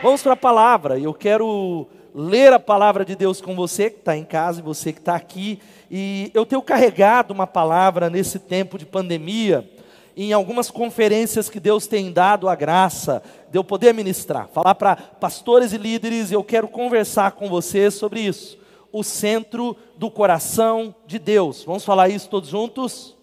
Vamos para a palavra. Eu quero ler a palavra de Deus com você que está em casa e você que está aqui. E eu tenho carregado uma palavra nesse tempo de pandemia, em algumas conferências que Deus tem dado a graça de eu poder ministrar, falar para pastores e líderes. Eu quero conversar com você sobre isso. O centro do coração de Deus. Vamos falar isso todos juntos?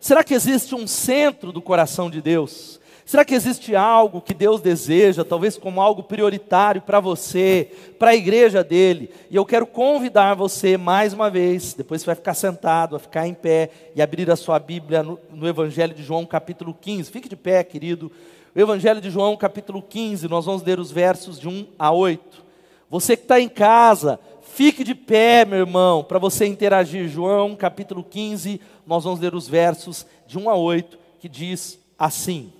Será que existe um centro do coração de Deus? Será que existe algo que Deus deseja, talvez como algo prioritário para você, para a igreja dele? E eu quero convidar você mais uma vez, depois você vai ficar sentado, a ficar em pé e abrir a sua Bíblia no, no Evangelho de João, capítulo 15. Fique de pé, querido. O Evangelho de João, capítulo 15, nós vamos ler os versos de 1 a 8. Você que está em casa, fique de pé, meu irmão, para você interagir. João, capítulo 15, nós vamos ler os versos de 1 a 8, que diz assim.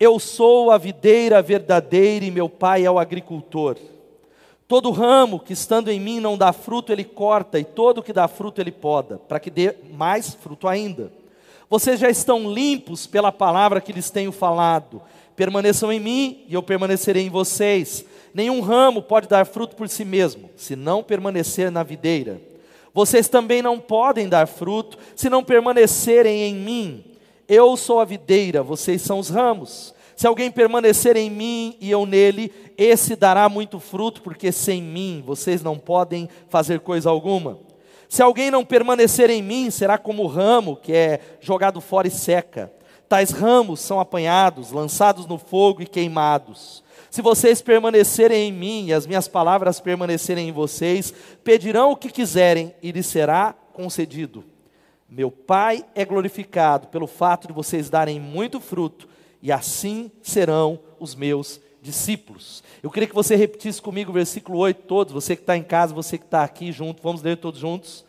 Eu sou a videira verdadeira e meu pai é o agricultor. Todo ramo que estando em mim não dá fruto, ele corta, e todo que dá fruto, ele poda, para que dê mais fruto ainda. Vocês já estão limpos pela palavra que lhes tenho falado. Permaneçam em mim e eu permanecerei em vocês. Nenhum ramo pode dar fruto por si mesmo, se não permanecer na videira. Vocês também não podem dar fruto se não permanecerem em mim. Eu sou a videira, vocês são os ramos. Se alguém permanecer em mim e eu nele, esse dará muito fruto, porque sem mim vocês não podem fazer coisa alguma. Se alguém não permanecer em mim, será como o ramo que é jogado fora e seca. Tais ramos são apanhados, lançados no fogo e queimados. Se vocês permanecerem em mim e as minhas palavras permanecerem em vocês, pedirão o que quiserem e lhes será concedido. Meu Pai é glorificado pelo fato de vocês darem muito fruto, e assim serão os meus discípulos. Eu queria que você repetisse comigo o versículo 8 todos, você que está em casa, você que está aqui junto, vamos ler todos juntos.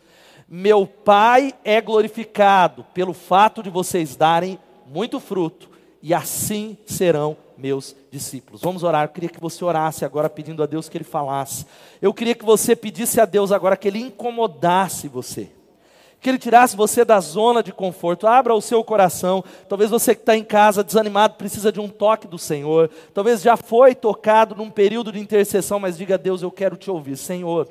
Meu Pai é glorificado pelo fato de vocês darem muito fruto, e assim serão meus discípulos. Vamos orar. Eu queria que você orasse agora pedindo a Deus que Ele falasse. Eu queria que você pedisse a Deus agora que Ele incomodasse você que Ele tirasse você da zona de conforto. Abra o seu coração. Talvez você que está em casa desanimado precisa de um toque do Senhor. Talvez já foi tocado num período de intercessão, mas diga a Deus: Eu quero te ouvir, Senhor.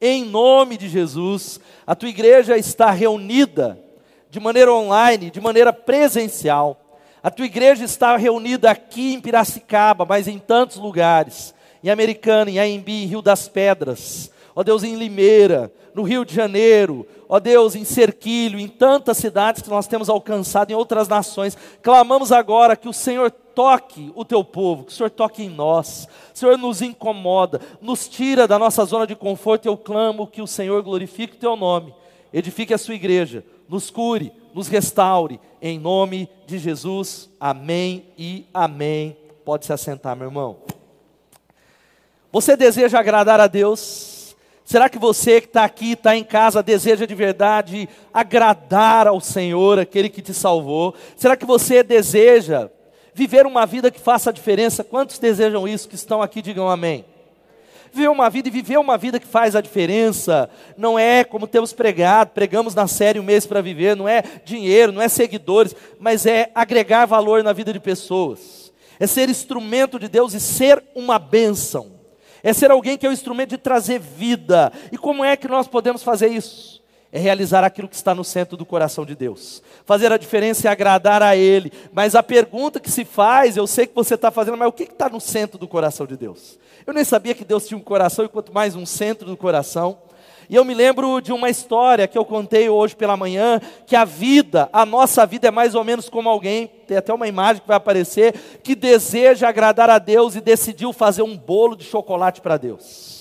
Em nome de Jesus, a tua igreja está reunida de maneira online, de maneira presencial. A tua igreja está reunida aqui em Piracicaba, mas em tantos lugares, em Americana, em AMB, em Rio das Pedras, ó Deus, em Limeira, no Rio de Janeiro, ó Deus, em Cerquilho, em tantas cidades que nós temos alcançado, em outras nações. Clamamos agora que o Senhor toque o teu povo, que o Senhor toque em nós. O Senhor nos incomoda, nos tira da nossa zona de conforto. Eu clamo que o Senhor glorifique o teu nome, edifique a sua igreja, nos cure, nos restaure, em nome de Jesus. Amém e amém. Pode se assentar, meu irmão. Você deseja agradar a Deus? Será que você que está aqui, está em casa, deseja de verdade agradar ao Senhor, aquele que te salvou? Será que você deseja viver uma vida que faça a diferença? Quantos desejam isso que estão aqui? Digam amém. Viver uma vida e viver uma vida que faz a diferença não é como temos pregado, pregamos na série um mês para viver, não é dinheiro, não é seguidores, mas é agregar valor na vida de pessoas, é ser instrumento de Deus e ser uma bênção é ser alguém que é o instrumento de trazer vida. E como é que nós podemos fazer isso? É realizar aquilo que está no centro do coração de Deus. Fazer a diferença e agradar a Ele. Mas a pergunta que se faz, eu sei que você está fazendo, mas o que está no centro do coração de Deus? Eu nem sabia que Deus tinha um coração, e quanto mais um centro do coração. E eu me lembro de uma história que eu contei hoje pela manhã, que a vida, a nossa vida é mais ou menos como alguém, tem até uma imagem que vai aparecer, que deseja agradar a Deus e decidiu fazer um bolo de chocolate para Deus.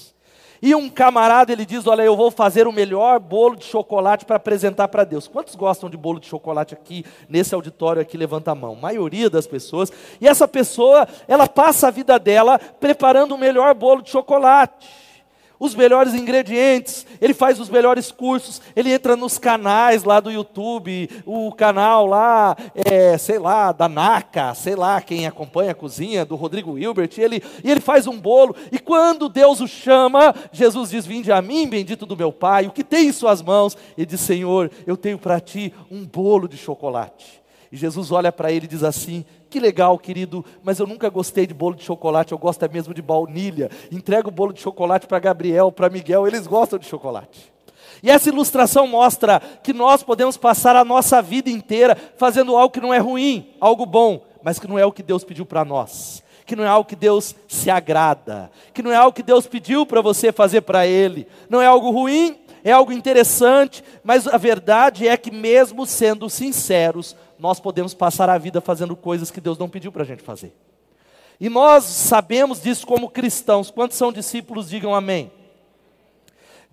E um camarada ele diz: Olha, eu vou fazer o melhor bolo de chocolate para apresentar para Deus. Quantos gostam de bolo de chocolate aqui nesse auditório aqui? Levanta a mão. A maioria das pessoas. E essa pessoa, ela passa a vida dela preparando o melhor bolo de chocolate os melhores ingredientes, ele faz os melhores cursos, ele entra nos canais lá do YouTube, o canal lá, é, sei lá, da NACA, sei lá, quem acompanha a cozinha, do Rodrigo Hilbert, e ele, e ele faz um bolo, e quando Deus o chama, Jesus diz: Vinde a mim, bendito do meu Pai, o que tem em suas mãos? Ele diz: Senhor, eu tenho para ti um bolo de chocolate. E Jesus olha para ele e diz assim: que legal, querido, mas eu nunca gostei de bolo de chocolate, eu gosto é mesmo de baunilha. Entrega o bolo de chocolate para Gabriel, para Miguel, eles gostam de chocolate. E essa ilustração mostra que nós podemos passar a nossa vida inteira fazendo algo que não é ruim, algo bom, mas que não é o que Deus pediu para nós que não é algo que Deus se agrada, que não é algo que Deus pediu para você fazer para Ele, não é algo ruim, é algo interessante, mas a verdade é que, mesmo sendo sinceros, nós podemos passar a vida fazendo coisas que Deus não pediu para a gente fazer. E nós sabemos disso como cristãos. Quantos são discípulos, digam amém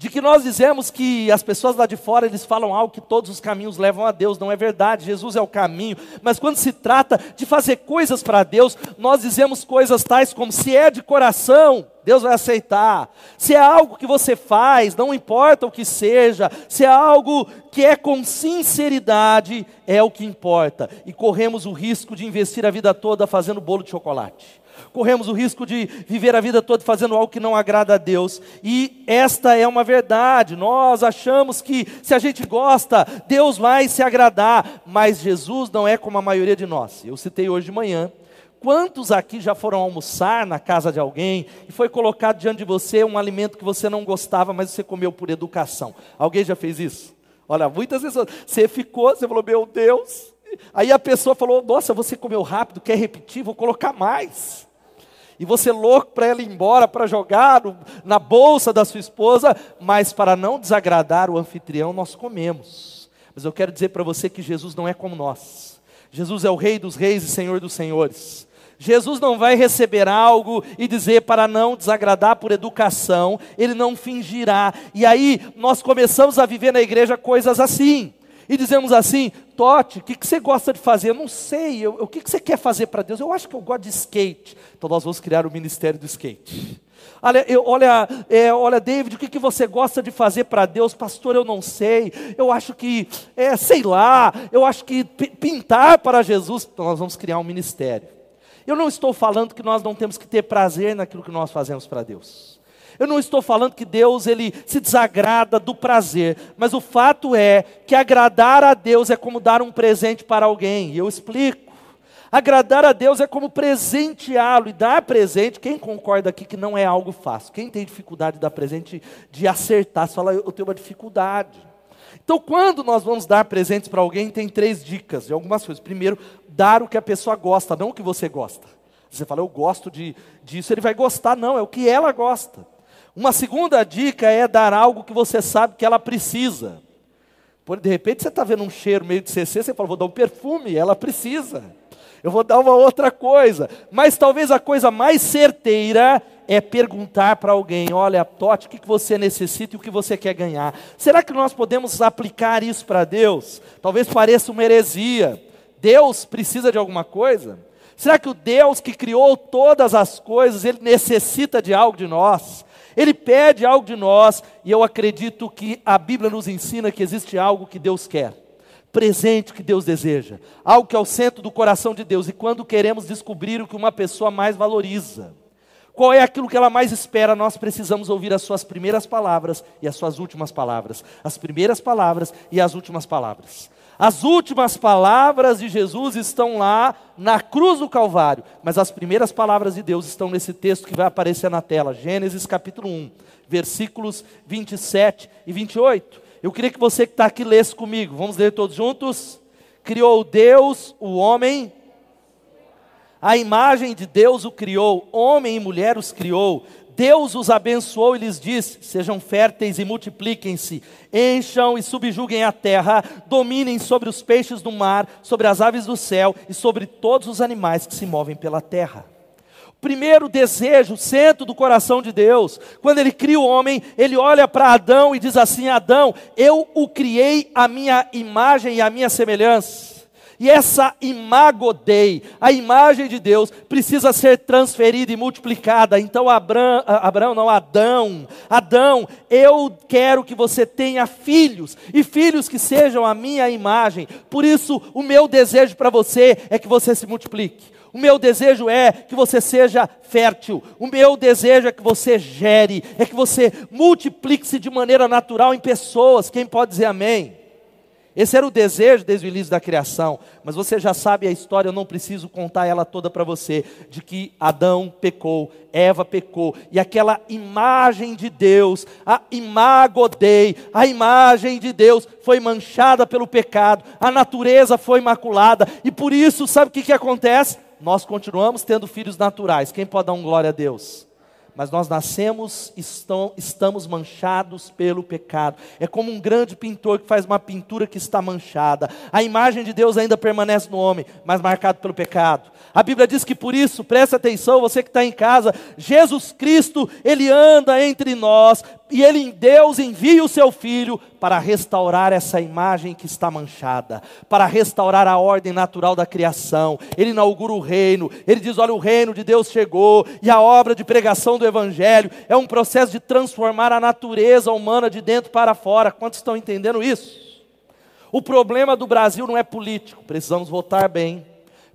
de que nós dizemos que as pessoas lá de fora eles falam algo que todos os caminhos levam a Deus, não é verdade, Jesus é o caminho, mas quando se trata de fazer coisas para Deus, nós dizemos coisas tais como: se é de coração, Deus vai aceitar, se é algo que você faz, não importa o que seja, se é algo que é com sinceridade, é o que importa, e corremos o risco de investir a vida toda fazendo bolo de chocolate corremos o risco de viver a vida toda fazendo algo que não agrada a Deus. E esta é uma verdade. Nós achamos que se a gente gosta, Deus vai se agradar, mas Jesus não é como a maioria de nós. Eu citei hoje de manhã. Quantos aqui já foram almoçar na casa de alguém e foi colocado diante de você um alimento que você não gostava, mas você comeu por educação? Alguém já fez isso? Olha, muitas vezes você ficou, você falou, meu Deus. Aí a pessoa falou, nossa, você comeu rápido, quer repetir? Vou colocar mais e você louco para ela ir embora, para jogar na bolsa da sua esposa, mas para não desagradar o anfitrião, nós comemos. Mas eu quero dizer para você que Jesus não é como nós. Jesus é o Rei dos Reis e Senhor dos Senhores. Jesus não vai receber algo e dizer para não desagradar por educação, ele não fingirá. E aí nós começamos a viver na igreja coisas assim e dizemos assim: Tote, o que, que você gosta de fazer? Eu não sei, eu, o que, que você quer fazer para Deus? Eu acho que eu gosto de skate. Então nós vamos criar o ministério do skate. Olha, eu, olha, é, olha, David, o que, que você gosta de fazer para Deus? Pastor, eu não sei. Eu acho que, é, sei lá, eu acho que pintar para Jesus. Então nós vamos criar um ministério. Eu não estou falando que nós não temos que ter prazer naquilo que nós fazemos para Deus. Eu não estou falando que Deus ele se desagrada do prazer, mas o fato é que agradar a Deus é como dar um presente para alguém. E eu explico. Agradar a Deus é como presenteá-lo e dar presente. Quem concorda aqui que não é algo fácil? Quem tem dificuldade de dar presente, de acertar? Você fala, eu tenho uma dificuldade. Então, quando nós vamos dar presentes para alguém, tem três dicas de algumas coisas. Primeiro, dar o que a pessoa gosta, não o que você gosta. Você fala, eu gosto de, disso, ele vai gostar, não, é o que ela gosta. Uma segunda dica é dar algo que você sabe que ela precisa. Por de repente você está vendo um cheiro meio de CC, você fala, vou dar um perfume, ela precisa. Eu vou dar uma outra coisa. Mas talvez a coisa mais certeira é perguntar para alguém: olha, Tote, o que você necessita e o que você quer ganhar. Será que nós podemos aplicar isso para Deus? Talvez pareça uma heresia. Deus precisa de alguma coisa? Será que o Deus que criou todas as coisas, ele necessita de algo de nós? Ele pede algo de nós, e eu acredito que a Bíblia nos ensina que existe algo que Deus quer, presente que Deus deseja, algo que é o centro do coração de Deus, e quando queremos descobrir o que uma pessoa mais valoriza, qual é aquilo que ela mais espera, nós precisamos ouvir as suas primeiras palavras e as suas últimas palavras, as primeiras palavras e as últimas palavras. As últimas palavras de Jesus estão lá na cruz do Calvário, mas as primeiras palavras de Deus estão nesse texto que vai aparecer na tela, Gênesis capítulo 1, versículos 27 e 28. Eu queria que você que está aqui lesse comigo, vamos ler todos juntos? Criou Deus o homem, a imagem de Deus o criou, homem e mulher os criou, Deus os abençoou e lhes disse: Sejam férteis e multipliquem-se, encham e subjuguem a terra, dominem sobre os peixes do mar, sobre as aves do céu e sobre todos os animais que se movem pela terra. O primeiro desejo, centro do coração de Deus, quando Ele cria o homem, Ele olha para Adão e diz assim: Adão, eu o criei a minha imagem e a minha semelhança. E essa imagodei, a imagem de Deus, precisa ser transferida e multiplicada. Então, Abraão, Abraão, não, Adão, Adão, eu quero que você tenha filhos, e filhos que sejam a minha imagem. Por isso, o meu desejo para você é que você se multiplique. O meu desejo é que você seja fértil. O meu desejo é que você gere, é que você multiplique-se de maneira natural em pessoas. Quem pode dizer amém? Esse era o desejo desde o início da criação, mas você já sabe a história, eu não preciso contar ela toda para você, de que Adão pecou, Eva pecou, e aquela imagem de Deus, a a imagem de Deus foi manchada pelo pecado, a natureza foi maculada, e por isso, sabe o que, que acontece? Nós continuamos tendo filhos naturais, quem pode dar um glória a Deus? Mas nós nascemos, estão, estamos manchados pelo pecado. É como um grande pintor que faz uma pintura que está manchada. A imagem de Deus ainda permanece no homem, mas marcado pelo pecado. A Bíblia diz que por isso, preste atenção, você que está em casa, Jesus Cristo, Ele anda entre nós, e Ele, Deus, envia o Seu Filho para restaurar essa imagem que está manchada, para restaurar a ordem natural da criação. Ele inaugura o reino, Ele diz: olha, o reino de Deus chegou, e a obra de pregação do Evangelho é um processo de transformar a natureza humana de dentro para fora. Quantos estão entendendo isso? O problema do Brasil não é político, precisamos votar bem,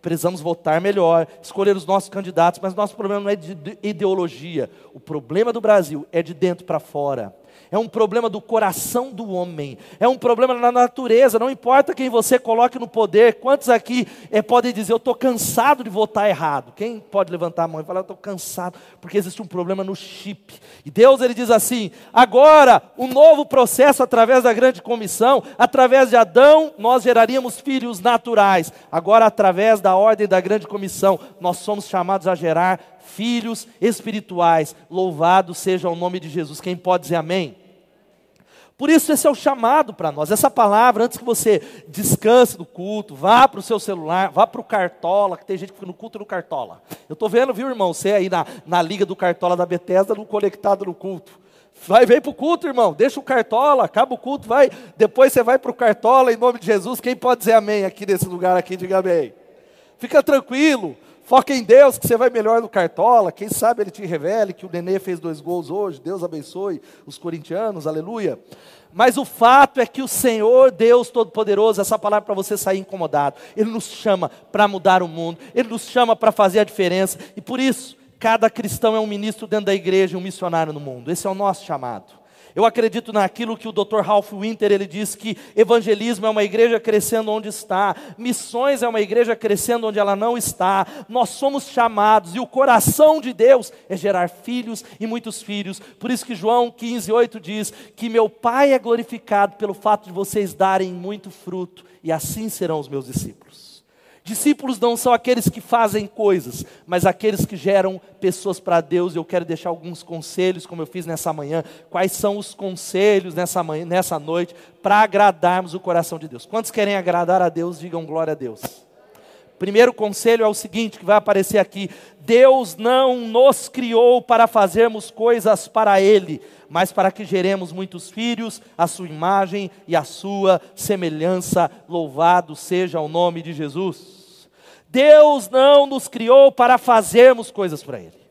precisamos votar melhor, escolher os nossos candidatos, mas nosso problema não é de ideologia. O problema do Brasil é de dentro para fora é um problema do coração do homem, é um problema na natureza, não importa quem você coloque no poder. Quantos aqui é, podem dizer, eu estou cansado de votar errado? Quem pode levantar a mão e falar, eu estou cansado, porque existe um problema no chip. E Deus ele diz assim: agora, um novo processo através da grande comissão, através de Adão, nós geraríamos filhos naturais. Agora, através da ordem da grande comissão, nós somos chamados a gerar filhos espirituais. Louvado seja o nome de Jesus. Quem pode dizer amém? Por isso, esse é o chamado para nós. Essa palavra, antes que você descanse do culto, vá para o seu celular, vá para o Cartola, que tem gente que fica no culto no Cartola. Eu estou vendo, viu, irmão? Você aí na, na liga do Cartola da Bethesda, no conectado no culto. Vai, vem para o culto, irmão. Deixa o Cartola, acaba o culto, vai. Depois você vai para o Cartola, em nome de Jesus. Quem pode dizer amém aqui nesse lugar aqui? Diga amém. Fica tranquilo. Foca em Deus, que você vai melhor no Cartola. Quem sabe ele te revele que o Nenê fez dois gols hoje. Deus abençoe os corintianos, aleluia. Mas o fato é que o Senhor, Deus Todo-Poderoso, essa palavra para você sair incomodado, Ele nos chama para mudar o mundo, Ele nos chama para fazer a diferença, e por isso, cada cristão é um ministro dentro da igreja, um missionário no mundo. Esse é o nosso chamado. Eu acredito naquilo que o Dr. Ralph Winter ele diz que evangelismo é uma igreja crescendo onde está, missões é uma igreja crescendo onde ela não está. Nós somos chamados e o coração de Deus é gerar filhos e muitos filhos. Por isso que João 15:8 diz que meu Pai é glorificado pelo fato de vocês darem muito fruto e assim serão os meus discípulos. Discípulos não são aqueles que fazem coisas, mas aqueles que geram pessoas para Deus. Eu quero deixar alguns conselhos, como eu fiz nessa manhã. Quais são os conselhos nessa, manhã, nessa noite para agradarmos o coração de Deus? Quantos querem agradar a Deus, digam glória a Deus. Primeiro conselho é o seguinte, que vai aparecer aqui: Deus não nos criou para fazermos coisas para Ele, mas para que geremos muitos filhos, a sua imagem e a sua semelhança. Louvado seja o nome de Jesus. Deus não nos criou para fazermos coisas para Ele.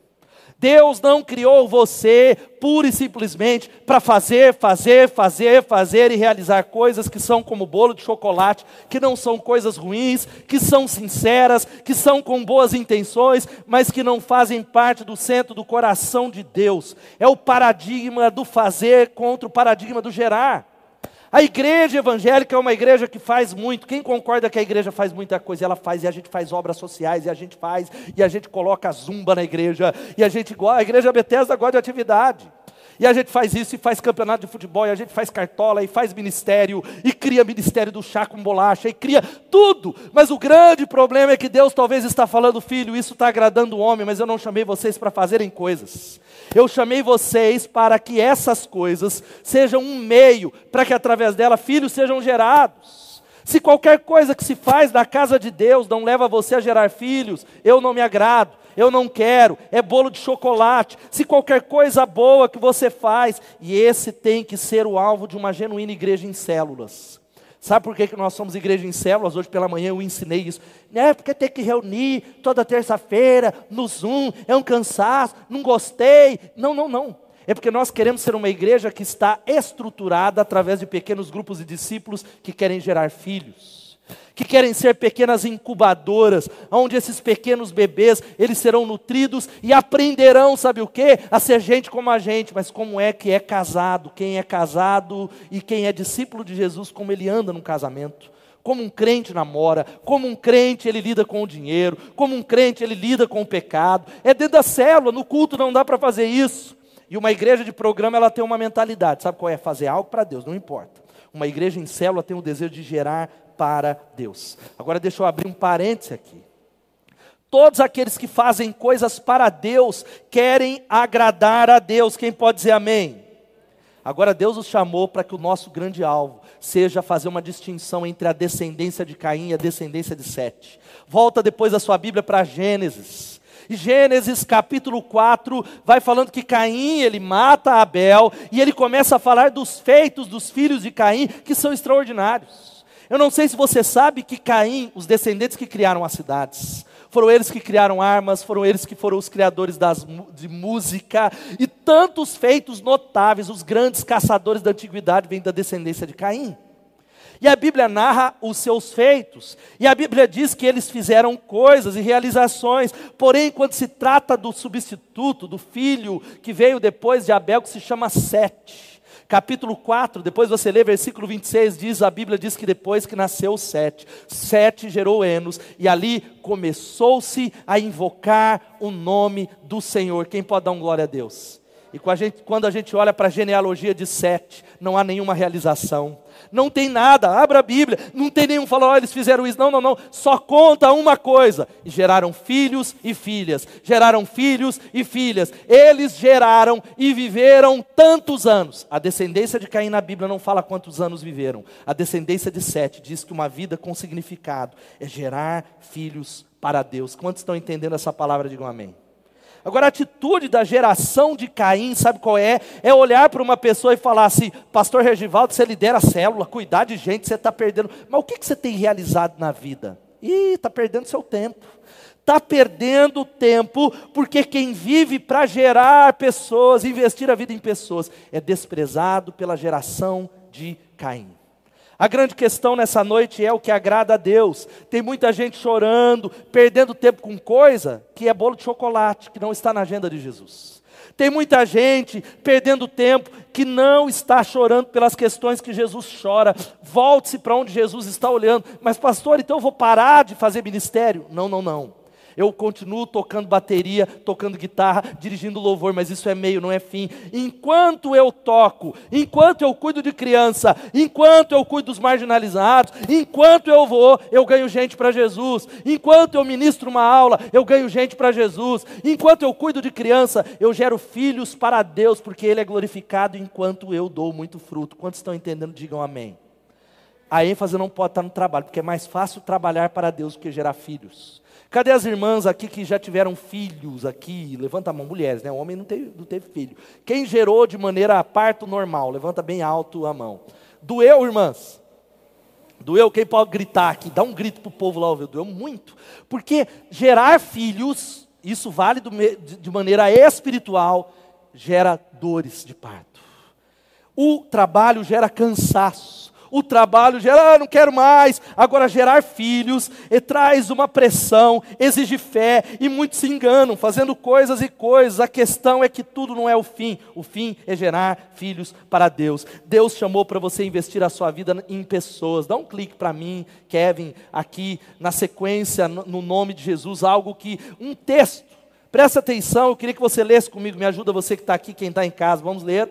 Deus não criou você pura e simplesmente para fazer, fazer, fazer, fazer e realizar coisas que são como bolo de chocolate, que não são coisas ruins, que são sinceras, que são com boas intenções, mas que não fazem parte do centro do coração de Deus. É o paradigma do fazer contra o paradigma do gerar. A igreja evangélica é uma igreja que faz muito. Quem concorda que a igreja faz muita coisa? Ela faz, e a gente faz obras sociais, e a gente faz, e a gente coloca zumba na igreja, e a gente, a igreja Bethesda gosta de atividade. E a gente faz isso e faz campeonato de futebol, e a gente faz cartola, e faz ministério, e cria ministério do chá com bolacha, e cria tudo. Mas o grande problema é que Deus talvez está falando, filho, isso está agradando o homem, mas eu não chamei vocês para fazerem coisas. Eu chamei vocês para que essas coisas sejam um meio para que através dela filhos sejam gerados. Se qualquer coisa que se faz na casa de Deus não leva você a gerar filhos, eu não me agrado eu não quero, é bolo de chocolate, se qualquer coisa boa que você faz, e esse tem que ser o alvo de uma genuína igreja em células. Sabe por que, que nós somos igreja em células? Hoje pela manhã eu ensinei isso. É porque tem que reunir toda terça-feira no Zoom, é um cansaço, não gostei. Não, não, não. É porque nós queremos ser uma igreja que está estruturada através de pequenos grupos de discípulos que querem gerar filhos. Que querem ser pequenas incubadoras, onde esses pequenos bebês, eles serão nutridos e aprenderão, sabe o quê? A ser gente como a gente, mas como é que é casado, quem é casado e quem é discípulo de Jesus, como ele anda no casamento. Como um crente namora, como um crente ele lida com o dinheiro, como um crente ele lida com o pecado. É dentro da célula, no culto não dá para fazer isso. E uma igreja de programa ela tem uma mentalidade, sabe qual é? Fazer algo para Deus, não importa. Uma igreja em célula tem o desejo de gerar para Deus. Agora deixa eu abrir um parêntese aqui. Todos aqueles que fazem coisas para Deus querem agradar a Deus. Quem pode dizer amém? Agora Deus nos chamou para que o nosso grande alvo seja fazer uma distinção entre a descendência de Caim e a descendência de Sete. Volta depois a sua Bíblia para Gênesis. Gênesis capítulo 4 vai falando que Caim, ele mata Abel e ele começa a falar dos feitos dos filhos de Caim que são extraordinários. Eu não sei se você sabe que Caim, os descendentes que criaram as cidades, foram eles que criaram armas, foram eles que foram os criadores das, de música, e tantos feitos notáveis, os grandes caçadores da antiguidade vêm da descendência de Caim. E a Bíblia narra os seus feitos, e a Bíblia diz que eles fizeram coisas e realizações, porém, quando se trata do substituto, do filho que veio depois de Abel, que se chama Sete, capítulo 4, depois você lê versículo 26, diz, a Bíblia diz que depois que nasceu Sete, Sete gerou Enos, e ali começou-se a invocar o nome do Senhor. Quem pode dar um glória a Deus? E quando a gente olha para a genealogia de Sete, não há nenhuma realização. Não tem nada, abra a Bíblia, não tem nenhum falou, oh, eles fizeram isso, não, não, não, só conta uma coisa, e geraram filhos e filhas, geraram filhos e filhas, eles geraram e viveram tantos anos, a descendência de Caim na Bíblia não fala quantos anos viveram, a descendência de Sete diz que uma vida com significado é gerar filhos para Deus, quantos estão entendendo essa palavra, digam amém. Agora, a atitude da geração de Caim, sabe qual é? É olhar para uma pessoa e falar assim: Pastor Regivaldo, você lidera a célula, cuidar de gente, você está perdendo. Mas o que, que você tem realizado na vida? Ih, está perdendo seu tempo. Está perdendo tempo, porque quem vive para gerar pessoas, investir a vida em pessoas, é desprezado pela geração de Caim. A grande questão nessa noite é o que agrada a Deus. Tem muita gente chorando, perdendo tempo com coisa que é bolo de chocolate, que não está na agenda de Jesus. Tem muita gente perdendo tempo que não está chorando pelas questões que Jesus chora. Volte-se para onde Jesus está olhando. Mas, pastor, então eu vou parar de fazer ministério? Não, não, não. Eu continuo tocando bateria, tocando guitarra, dirigindo louvor, mas isso é meio, não é fim. Enquanto eu toco, enquanto eu cuido de criança, enquanto eu cuido dos marginalizados, enquanto eu vou, eu ganho gente para Jesus. Enquanto eu ministro uma aula, eu ganho gente para Jesus. Enquanto eu cuido de criança, eu gero filhos para Deus, porque Ele é glorificado enquanto eu dou muito fruto. Quantos estão entendendo? Digam amém. A ênfase não pode estar no trabalho, porque é mais fácil trabalhar para Deus do que gerar filhos. Cadê as irmãs aqui que já tiveram filhos aqui? Levanta a mão, mulheres, né? O homem não teve, não teve filho. Quem gerou de maneira parto normal? Levanta bem alto a mão. Doeu, irmãs? Doeu? Quem pode gritar aqui? Dá um grito para o povo lá ouvir. Doeu muito. Porque gerar filhos, isso vale do, de maneira espiritual, gera dores de parto. O trabalho gera cansaço o trabalho gera, ah, não quero mais. Agora, gerar filhos e traz uma pressão, exige fé, e muitos se enganam, fazendo coisas e coisas. A questão é que tudo não é o fim, o fim é gerar filhos para Deus. Deus chamou para você investir a sua vida em pessoas. Dá um clique para mim, Kevin, aqui na sequência, no nome de Jesus, algo que, um texto. Presta atenção, eu queria que você lesse comigo, me ajuda você que está aqui, quem está em casa, vamos ler.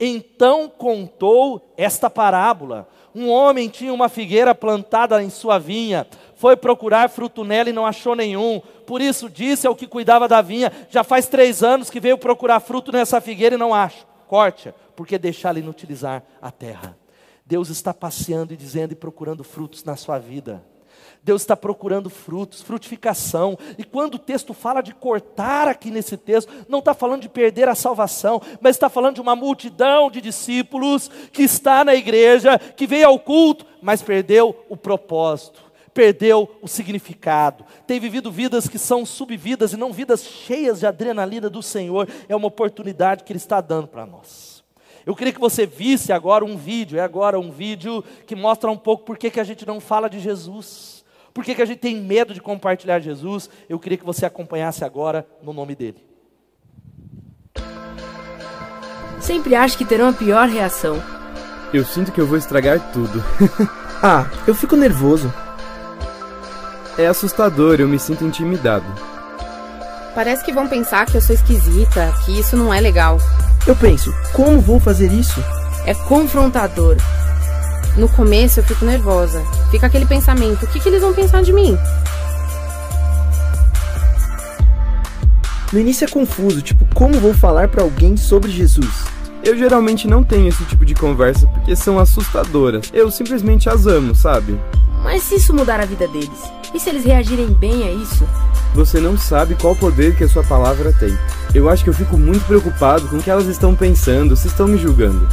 Então contou esta parábola um homem tinha uma figueira plantada em sua vinha, foi procurar fruto nela e não achou nenhum. Por isso disse ao que cuidava da vinha: Já faz três anos que veio procurar fruto nessa figueira e não acha. Corte, porque deixá-la inutilizar a terra. Deus está passeando e dizendo e procurando frutos na sua vida. Deus está procurando frutos, frutificação. E quando o texto fala de cortar aqui nesse texto, não está falando de perder a salvação, mas está falando de uma multidão de discípulos que está na igreja, que veio ao culto, mas perdeu o propósito perdeu o significado, tem vivido vidas que são subvidas e não vidas cheias de adrenalina do Senhor, é uma oportunidade que Ele está dando para nós. Eu queria que você visse agora um vídeo, é agora um vídeo que mostra um pouco por que, a gente não fala de Jesus. Por que, que a gente tem medo de compartilhar Jesus? Eu queria que você acompanhasse agora no nome dele. Sempre acho que terão a pior reação. Eu sinto que eu vou estragar tudo. ah, eu fico nervoso. É assustador, eu me sinto intimidado. Parece que vão pensar que eu sou esquisita, que isso não é legal. Eu penso, como vou fazer isso? É confrontador. No começo eu fico nervosa. Fica aquele pensamento: o que, que eles vão pensar de mim? No início é confuso, tipo, como vou falar para alguém sobre Jesus? Eu geralmente não tenho esse tipo de conversa porque são assustadoras. Eu simplesmente as amo, sabe? Mas se isso mudar a vida deles? E se eles reagirem bem a isso? Você não sabe qual poder que a sua palavra tem. Eu acho que eu fico muito preocupado com o que elas estão pensando, se estão me julgando.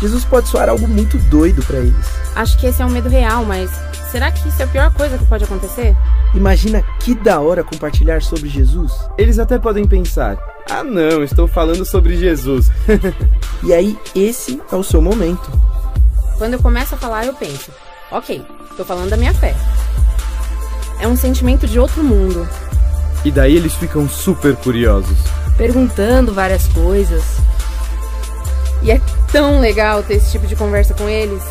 Jesus pode soar algo muito doido para eles. Acho que esse é um medo real, mas será que isso é a pior coisa que pode acontecer? Imagina que da hora compartilhar sobre Jesus. Eles até podem pensar: ah, não, estou falando sobre Jesus. e aí, esse é o seu momento. Quando eu começo a falar, eu penso: ok, estou falando da minha fé. É um sentimento de outro mundo. E daí eles ficam super curiosos. Perguntando várias coisas. E é tão legal ter esse tipo de conversa com eles.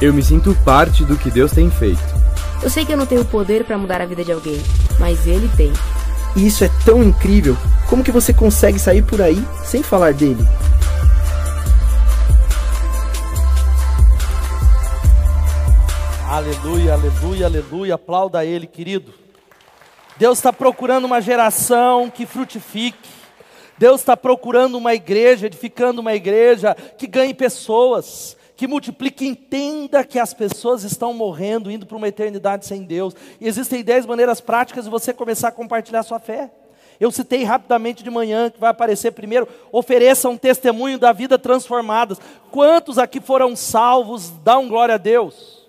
Eu me sinto parte do que Deus tem feito. Eu sei que eu não tenho poder para mudar a vida de alguém, mas ele tem. E isso é tão incrível. Como que você consegue sair por aí sem falar dele? Aleluia, aleluia, aleluia. Aplauda ele, querido. Deus está procurando uma geração que frutifique. Deus está procurando uma igreja, edificando uma igreja que ganhe pessoas, que multiplique, entenda que as pessoas estão morrendo, indo para uma eternidade sem Deus. E existem dez maneiras práticas de você começar a compartilhar sua fé. Eu citei rapidamente de manhã, que vai aparecer primeiro, ofereça um testemunho da vida transformada. Quantos aqui foram salvos? Dão glória a Deus.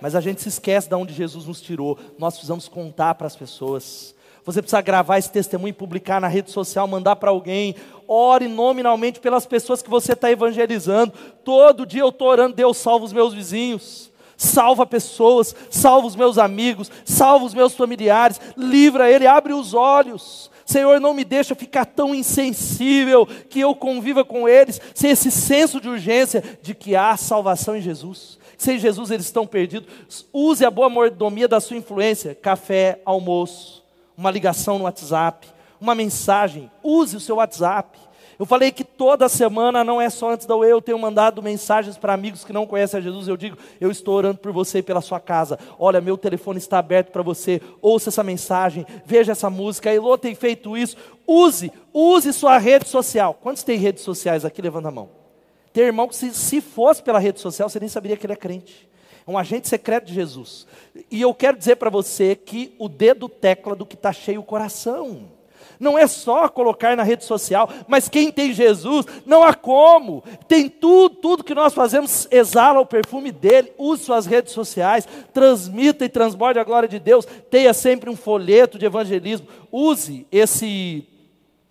Mas a gente se esquece de onde Jesus nos tirou. Nós precisamos contar para as pessoas. Você precisa gravar esse testemunho publicar na rede social, mandar para alguém. Ore nominalmente pelas pessoas que você está evangelizando. Todo dia eu estou orando, Deus salva os meus vizinhos. Salva pessoas, salva os meus amigos, salva os meus familiares, livra ele, abre os olhos. Senhor, não me deixa ficar tão insensível que eu conviva com eles, sem esse senso de urgência de que há salvação em Jesus. Sem Jesus eles estão perdidos. Use a boa mordomia da sua influência: café, almoço, uma ligação no WhatsApp, uma mensagem. Use o seu WhatsApp. Eu falei que toda semana, não é só antes da UE, eu tenho mandado mensagens para amigos que não conhecem a Jesus. Eu digo, eu estou orando por você e pela sua casa. Olha, meu telefone está aberto para você. Ouça essa mensagem, veja essa música. A Elô tem feito isso. Use, use sua rede social. Quantos tem redes sociais aqui? Levanta a mão. Tem irmão que, se, se fosse pela rede social, você nem saberia que ele é crente. Um agente secreto de Jesus. E eu quero dizer para você que o dedo tecla do que está cheio o coração. Não é só colocar na rede social, mas quem tem Jesus, não há como. Tem tudo, tudo que nós fazemos exala o perfume dele. Use suas redes sociais, transmita e transborde a glória de Deus. Tenha sempre um folheto de evangelismo. Use esse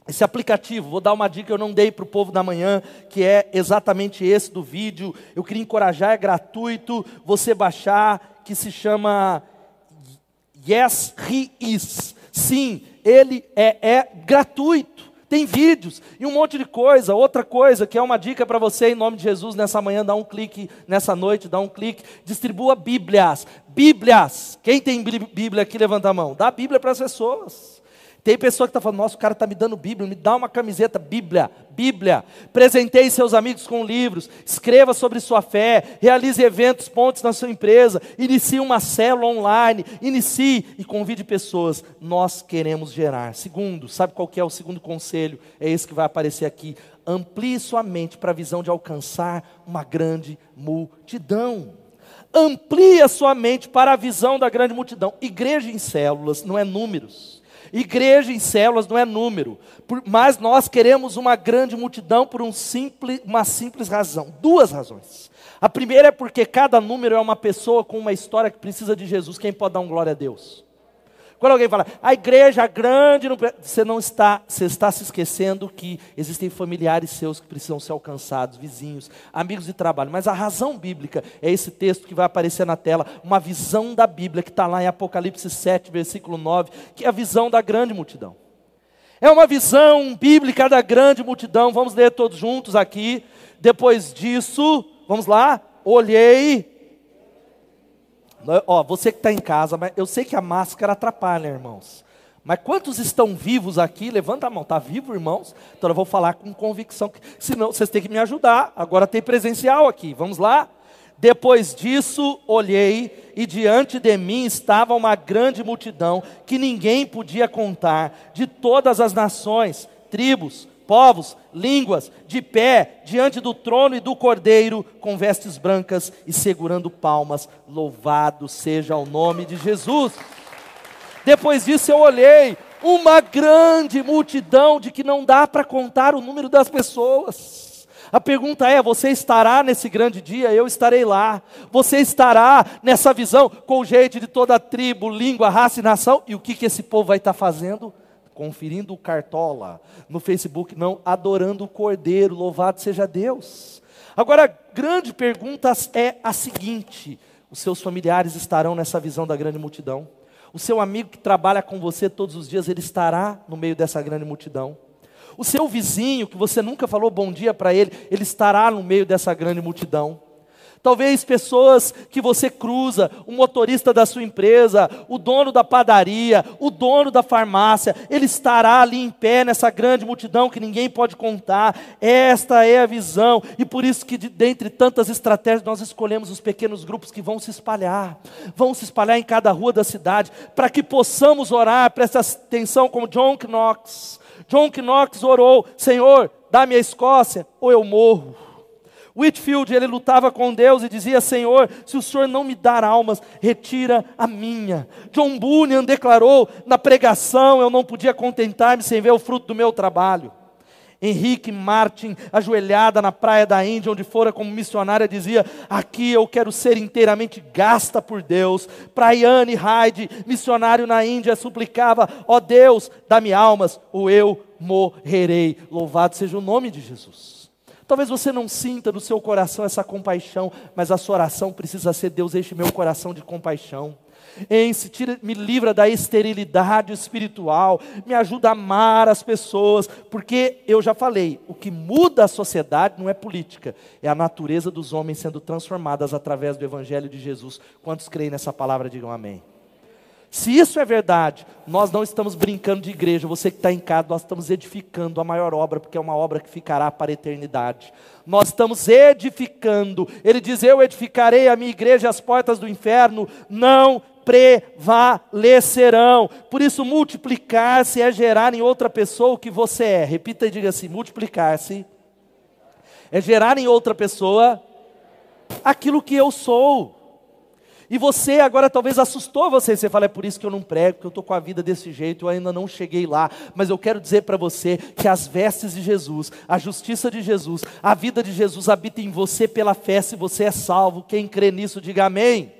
esse aplicativo, vou dar uma dica que eu não dei para o povo da manhã, que é exatamente esse do vídeo. Eu queria encorajar, é gratuito, você baixar, que se chama Yes He Is. Sim, ele é, é gratuito. Tem vídeos e um monte de coisa. Outra coisa que é uma dica para você, em nome de Jesus, nessa manhã, dá um clique, nessa noite, dá um clique. Distribua Bíblias. Bíblias. Quem tem Bíblia aqui, levanta a mão. Dá a Bíblia para as pessoas. Tem pessoa que está falando, nossa, o cara está me dando Bíblia, me dá uma camiseta, Bíblia, Bíblia. Presenteie seus amigos com livros, escreva sobre sua fé, realize eventos, pontos na sua empresa, inicie uma célula online, inicie e convide pessoas. Nós queremos gerar. Segundo, sabe qual que é o segundo conselho? É esse que vai aparecer aqui. Amplie sua mente para a visão de alcançar uma grande multidão. Amplie a sua mente para a visão da grande multidão. Igreja em células não é números. Igreja em células não é número, mas nós queremos uma grande multidão por um simples, uma simples razão. Duas razões. A primeira é porque cada número é uma pessoa com uma história que precisa de Jesus. Quem pode dar um glória a Deus? Quando alguém fala, a igreja grande, não... você não está, você está se esquecendo que existem familiares seus que precisam ser alcançados, vizinhos, amigos de trabalho. Mas a razão bíblica é esse texto que vai aparecer na tela, uma visão da Bíblia que está lá em Apocalipse 7, versículo 9, que é a visão da grande multidão. É uma visão bíblica da grande multidão. Vamos ler todos juntos aqui. Depois disso, vamos lá. Olhei Ó, você que está em casa, mas eu sei que a máscara atrapalha, irmãos. Mas quantos estão vivos aqui? Levanta a mão. Está vivo, irmãos? Então eu vou falar com convicção. Senão vocês têm que me ajudar. Agora tem presencial aqui. Vamos lá? Depois disso, olhei e diante de mim estava uma grande multidão que ninguém podia contar, de todas as nações, tribos, povos, línguas, de pé, diante do trono e do cordeiro, com vestes brancas e segurando palmas. Louvado seja o nome de Jesus. Depois disso eu olhei, uma grande multidão de que não dá para contar o número das pessoas. A pergunta é: você estará nesse grande dia? Eu estarei lá. Você estará nessa visão com gente de toda a tribo, língua, raça e nação? E o que, que esse povo vai estar fazendo? Conferindo o cartola no Facebook, não, adorando o Cordeiro, louvado seja Deus. Agora, a grande pergunta é a seguinte: os seus familiares estarão nessa visão da grande multidão? O seu amigo que trabalha com você todos os dias, ele estará no meio dessa grande multidão? O seu vizinho, que você nunca falou bom dia para ele, ele estará no meio dessa grande multidão? Talvez pessoas que você cruza, o motorista da sua empresa, o dono da padaria, o dono da farmácia, ele estará ali em pé nessa grande multidão que ninguém pode contar. Esta é a visão, e por isso que de, dentre tantas estratégias nós escolhemos os pequenos grupos que vão se espalhar, vão se espalhar em cada rua da cidade, para que possamos orar, presta atenção como John Knox. John Knox orou: Senhor, dá-me a Escócia ou eu morro. Whitfield, ele lutava com Deus e dizia: Senhor, se o Senhor não me dar almas, retira a minha. John Bunyan declarou na pregação: Eu não podia contentar-me sem ver o fruto do meu trabalho. Henrique Martin, ajoelhada na praia da Índia, onde fora como missionária, dizia: Aqui eu quero ser inteiramente gasta por Deus. Praiane Hyde, missionário na Índia, suplicava: Ó oh Deus, dá-me almas, ou eu morrerei. Louvado seja o nome de Jesus. Talvez você não sinta no seu coração essa compaixão, mas a sua oração precisa ser: Deus, enche meu coração de compaixão. Enche, tira, me livra da esterilidade espiritual, me ajuda a amar as pessoas, porque eu já falei, o que muda a sociedade não é política, é a natureza dos homens sendo transformadas através do Evangelho de Jesus. Quantos creem nessa palavra, digam amém. Se isso é verdade, nós não estamos brincando de igreja, você que está em casa, nós estamos edificando a maior obra, porque é uma obra que ficará para a eternidade. Nós estamos edificando, ele diz: Eu edificarei a minha igreja, as portas do inferno não prevalecerão. Por isso, multiplicar-se é gerar em outra pessoa o que você é. Repita e diga assim: multiplicar-se é gerar em outra pessoa aquilo que eu sou. E você agora talvez assustou você. Você fala, é por isso que eu não prego, porque eu estou com a vida desse jeito, eu ainda não cheguei lá. Mas eu quero dizer para você que as vestes de Jesus, a justiça de Jesus, a vida de Jesus habita em você pela fé, se você é salvo. Quem crê nisso, diga amém.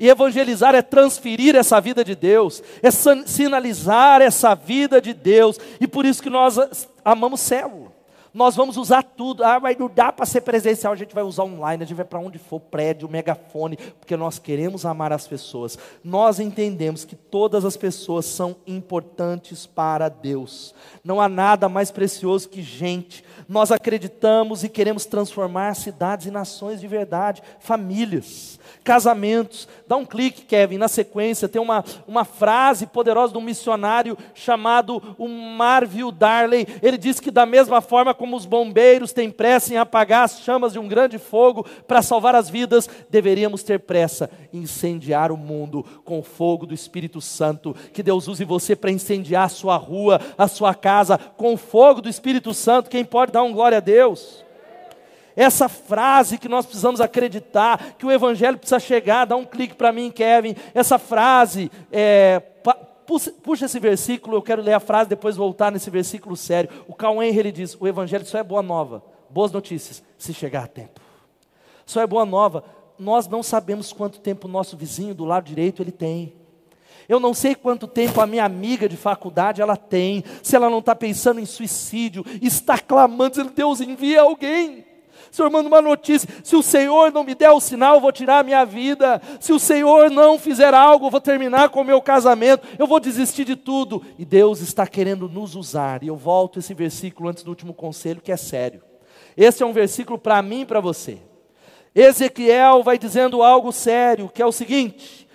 E evangelizar é transferir essa vida de Deus, é sinalizar essa vida de Deus. E por isso que nós amamos célula. Nós vamos usar tudo. Ah, mas não dá para ser presencial, a gente vai usar online, a gente vai para onde for, prédio, megafone, porque nós queremos amar as pessoas. Nós entendemos que todas as pessoas são importantes para Deus. Não há nada mais precioso que gente. Nós acreditamos e queremos transformar cidades e nações de verdade, famílias casamentos. Dá um clique, Kevin, na sequência tem uma, uma frase poderosa de um missionário chamado o Marville Darley. Ele diz que da mesma forma como os bombeiros têm pressa em apagar as chamas de um grande fogo para salvar as vidas, deveríamos ter pressa em incendiar o mundo com o fogo do Espírito Santo. Que Deus use você para incendiar a sua rua, a sua casa com o fogo do Espírito Santo. Quem pode dar um glória a Deus? essa frase que nós precisamos acreditar, que o Evangelho precisa chegar, dá um clique para mim, Kevin. Essa frase, é, puxa esse versículo, eu quero ler a frase, depois voltar nesse versículo sério. O Henry ele diz: o Evangelho só é boa nova, boas notícias, se chegar a tempo. Só é boa nova, nós não sabemos quanto tempo o nosso vizinho do lado direito ele tem. Eu não sei quanto tempo a minha amiga de faculdade ela tem, se ela não está pensando em suicídio, está clamando, dizendo: Deus envia alguém. Senhor, manda uma notícia. Se o Senhor não me der o sinal, eu vou tirar a minha vida. Se o Senhor não fizer algo, eu vou terminar com o meu casamento. Eu vou desistir de tudo. E Deus está querendo nos usar. E eu volto esse versículo antes do último conselho, que é sério. Esse é um versículo para mim e para você. Ezequiel vai dizendo algo sério, que é o seguinte: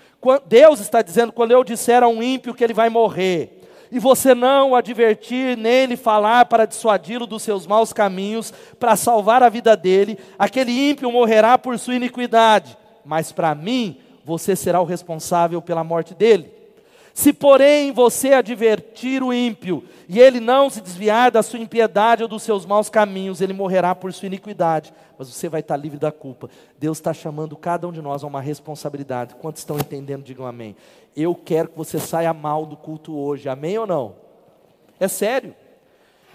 Deus está dizendo, quando eu disser a um ímpio que ele vai morrer, e você não o advertir, nele falar para dissuadi-lo dos seus maus caminhos, para salvar a vida dele, aquele ímpio morrerá por sua iniquidade, mas para mim você será o responsável pela morte dele. Se, porém, você advertir o ímpio, e ele não se desviar da sua impiedade ou dos seus maus caminhos, ele morrerá por sua iniquidade, mas você vai estar livre da culpa. Deus está chamando cada um de nós a uma responsabilidade. Quantos estão entendendo, digam amém. Eu quero que você saia mal do culto hoje, amém ou não? É sério.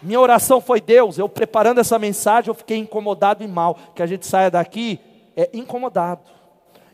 Minha oração foi Deus, eu preparando essa mensagem, eu fiquei incomodado e mal, que a gente saia daqui é incomodado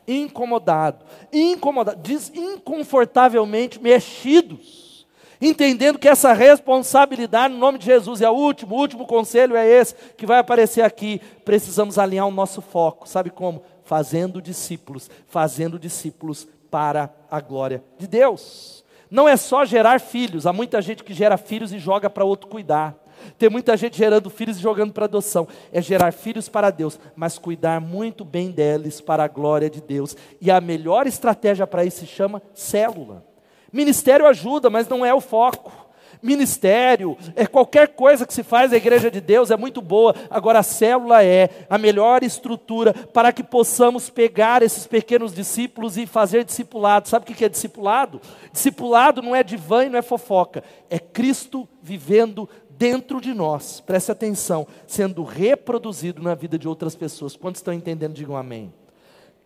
incomodado, incomodado, diz inconfortavelmente mexidos, entendendo que essa responsabilidade no nome de Jesus é o último, o último conselho é esse que vai aparecer aqui. Precisamos alinhar o nosso foco, sabe como? Fazendo discípulos, fazendo discípulos para a glória de Deus. Não é só gerar filhos, há muita gente que gera filhos e joga para outro cuidar. Tem muita gente gerando filhos e jogando para adoção. É gerar filhos para Deus, mas cuidar muito bem deles para a glória de Deus. E a melhor estratégia para isso se chama célula. Ministério ajuda, mas não é o foco. Ministério, é qualquer coisa que se faz na igreja de Deus é muito boa. Agora a célula é a melhor estrutura para que possamos pegar esses pequenos discípulos e fazer discipulado. Sabe o que é discipulado? Discipulado não é divã e não é fofoca. É Cristo vivendo dentro de nós, preste atenção, sendo reproduzido na vida de outras pessoas. Quantos estão entendendo, digam amém.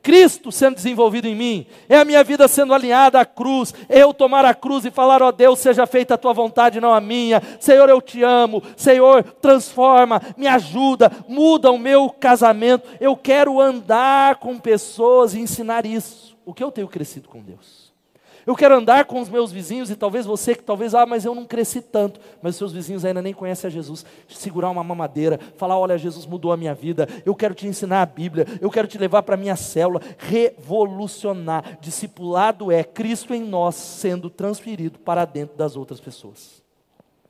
Cristo sendo desenvolvido em mim, é a minha vida sendo alinhada à cruz, eu tomar a cruz e falar, ó oh Deus, seja feita a tua vontade, não a minha. Senhor, eu te amo. Senhor, transforma, me ajuda, muda o meu casamento. Eu quero andar com pessoas e ensinar isso. O que eu tenho crescido com Deus? Eu quero andar com os meus vizinhos e talvez você que talvez, ah, mas eu não cresci tanto, mas os seus vizinhos ainda nem conhecem a Jesus. Segurar uma mamadeira, falar, olha, Jesus mudou a minha vida, eu quero te ensinar a Bíblia, eu quero te levar para a minha célula, revolucionar. Discipulado é Cristo em nós sendo transferido para dentro das outras pessoas.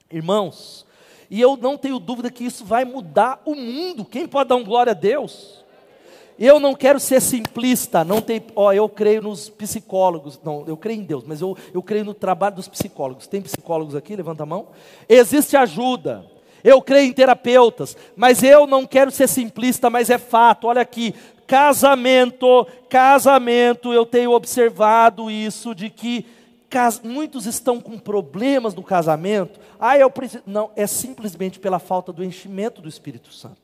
Irmãos, e eu não tenho dúvida que isso vai mudar o mundo. Quem pode dar um glória a Deus? Eu não quero ser simplista, não tem, ó, eu creio nos psicólogos, não, eu creio em Deus, mas eu, eu creio no trabalho dos psicólogos. Tem psicólogos aqui? Levanta a mão. Existe ajuda. Eu creio em terapeutas, mas eu não quero ser simplista, mas é fato. Olha aqui, casamento, casamento, eu tenho observado isso de que muitos estão com problemas no casamento. Ah, eu preciso. Não, é simplesmente pela falta do enchimento do Espírito Santo.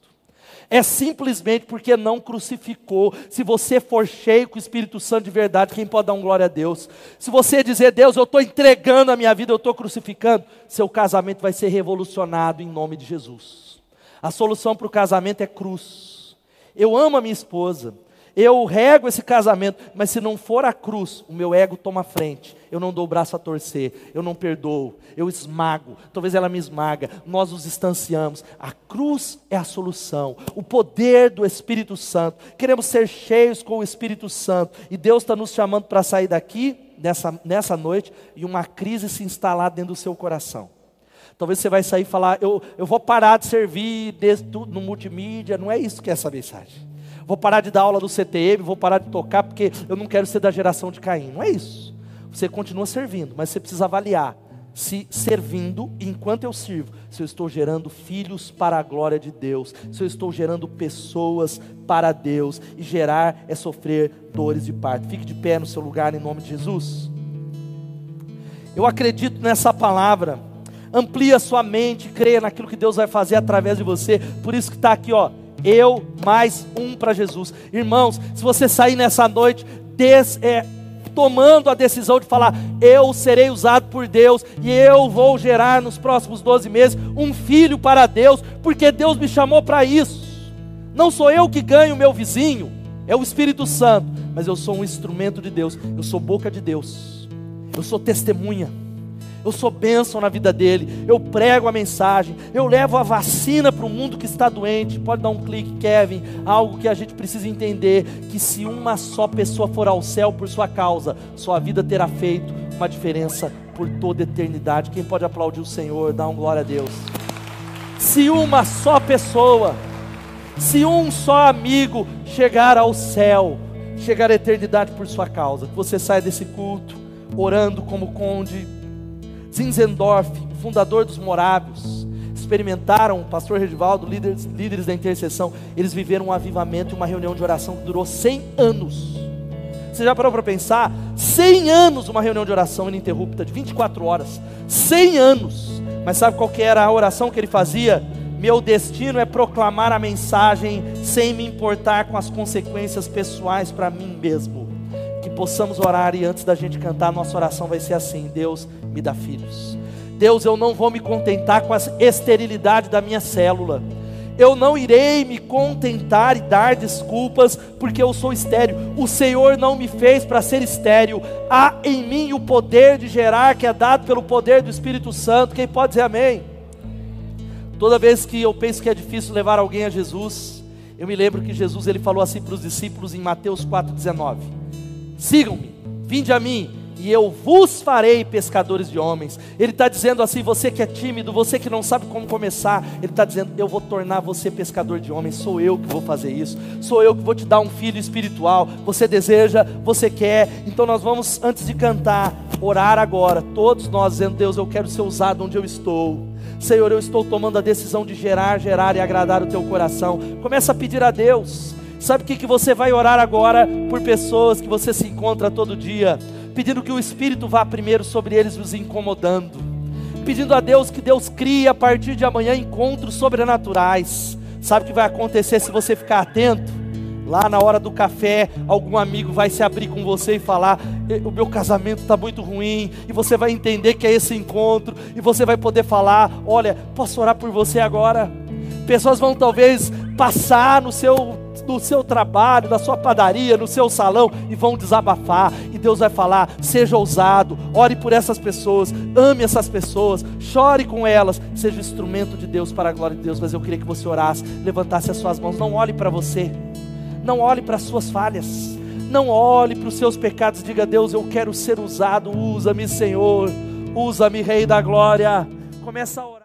É simplesmente porque não crucificou. Se você for cheio com o Espírito Santo de verdade, quem pode dar um glória a Deus? Se você dizer, Deus, eu estou entregando a minha vida, eu estou crucificando, seu casamento vai ser revolucionado em nome de Jesus. A solução para o casamento é cruz. Eu amo a minha esposa, eu rego esse casamento, mas se não for a cruz, o meu ego toma frente. Eu não dou o braço a torcer, eu não perdoo, eu esmago, talvez ela me esmaga, nós nos distanciamos. A cruz é a solução, o poder do Espírito Santo. Queremos ser cheios com o Espírito Santo, e Deus está nos chamando para sair daqui, nessa, nessa noite, e uma crise se instalar dentro do seu coração. Talvez você vai sair e falar, eu, eu vou parar de servir no multimídia, não é isso que é essa mensagem vou parar de dar aula do CTM, vou parar de tocar porque eu não quero ser da geração de Caim. Não é isso. Você continua servindo, mas você precisa avaliar se servindo, enquanto eu sirvo, se eu estou gerando filhos para a glória de Deus, se eu estou gerando pessoas para Deus, e gerar é sofrer dores de parto. Fique de pé no seu lugar em nome de Jesus. Eu acredito nessa palavra. Amplie a sua mente, creia naquilo que Deus vai fazer através de você. Por isso que está aqui, ó eu mais um para Jesus. Irmãos, se você sair nessa noite des, é, tomando a decisão de falar, eu serei usado por Deus e eu vou gerar nos próximos 12 meses um filho para Deus, porque Deus me chamou para isso. Não sou eu que ganho o meu vizinho, é o Espírito Santo, mas eu sou um instrumento de Deus, eu sou boca de Deus. eu sou testemunha. Eu sou bênção na vida dele. Eu prego a mensagem. Eu levo a vacina para o mundo que está doente. Pode dar um clique, Kevin. Algo que a gente precisa entender: que se uma só pessoa for ao céu por sua causa, sua vida terá feito uma diferença por toda a eternidade. Quem pode aplaudir o Senhor? Dá um glória a Deus. Se uma só pessoa, se um só amigo chegar ao céu, chegar à eternidade por sua causa, que você saia desse culto orando como conde Zinzendorf, fundador dos Morávios, experimentaram, o pastor Redivaldo, líderes, líderes da intercessão, eles viveram um avivamento e uma reunião de oração que durou 100 anos. Você já parou para pensar? 100 anos uma reunião de oração ininterrupta, de 24 horas. 100 anos. Mas sabe qual que era a oração que ele fazia? Meu destino é proclamar a mensagem sem me importar com as consequências pessoais para mim mesmo. Que possamos orar e antes da gente cantar, nossa oração vai ser assim: Deus, me dá filhos. Deus, eu não vou me contentar com a esterilidade da minha célula. Eu não irei me contentar e dar desculpas porque eu sou estéril. O Senhor não me fez para ser estéril. Há em mim o poder de gerar que é dado pelo poder do Espírito Santo. Quem pode dizer amém? Toda vez que eu penso que é difícil levar alguém a Jesus, eu me lembro que Jesus ele falou assim para os discípulos em Mateus 4:19: Sigam-me, vinde a mim e eu vos farei pescadores de homens. Ele está dizendo assim: você que é tímido, você que não sabe como começar, ele está dizendo: eu vou tornar você pescador de homens. Sou eu que vou fazer isso. Sou eu que vou te dar um filho espiritual. Você deseja, você quer. Então nós vamos, antes de cantar, orar agora. Todos nós dizendo: Deus, eu quero ser usado onde eu estou. Senhor, eu estou tomando a decisão de gerar, gerar e agradar o teu coração. Começa a pedir a Deus. Sabe o que, que você vai orar agora por pessoas que você se encontra todo dia? Pedindo que o Espírito vá primeiro sobre eles, os incomodando, pedindo a Deus que Deus crie a partir de amanhã encontros sobrenaturais. Sabe o que vai acontecer se você ficar atento? Lá na hora do café, algum amigo vai se abrir com você e falar: o meu casamento está muito ruim, e você vai entender que é esse encontro, e você vai poder falar: olha, posso orar por você agora? Pessoas vão talvez passar no seu no seu trabalho, na sua padaria, no seu salão e vão desabafar. E Deus vai falar: seja ousado, ore por essas pessoas, ame essas pessoas, chore com elas, seja instrumento de Deus para a glória de Deus. Mas eu queria que você orasse, levantasse as suas mãos. Não olhe para você, não olhe para as suas falhas, não olhe para os seus pecados. Diga: Deus, eu quero ser usado, usa-me, Senhor, usa-me, Rei da Glória. Começa a orar.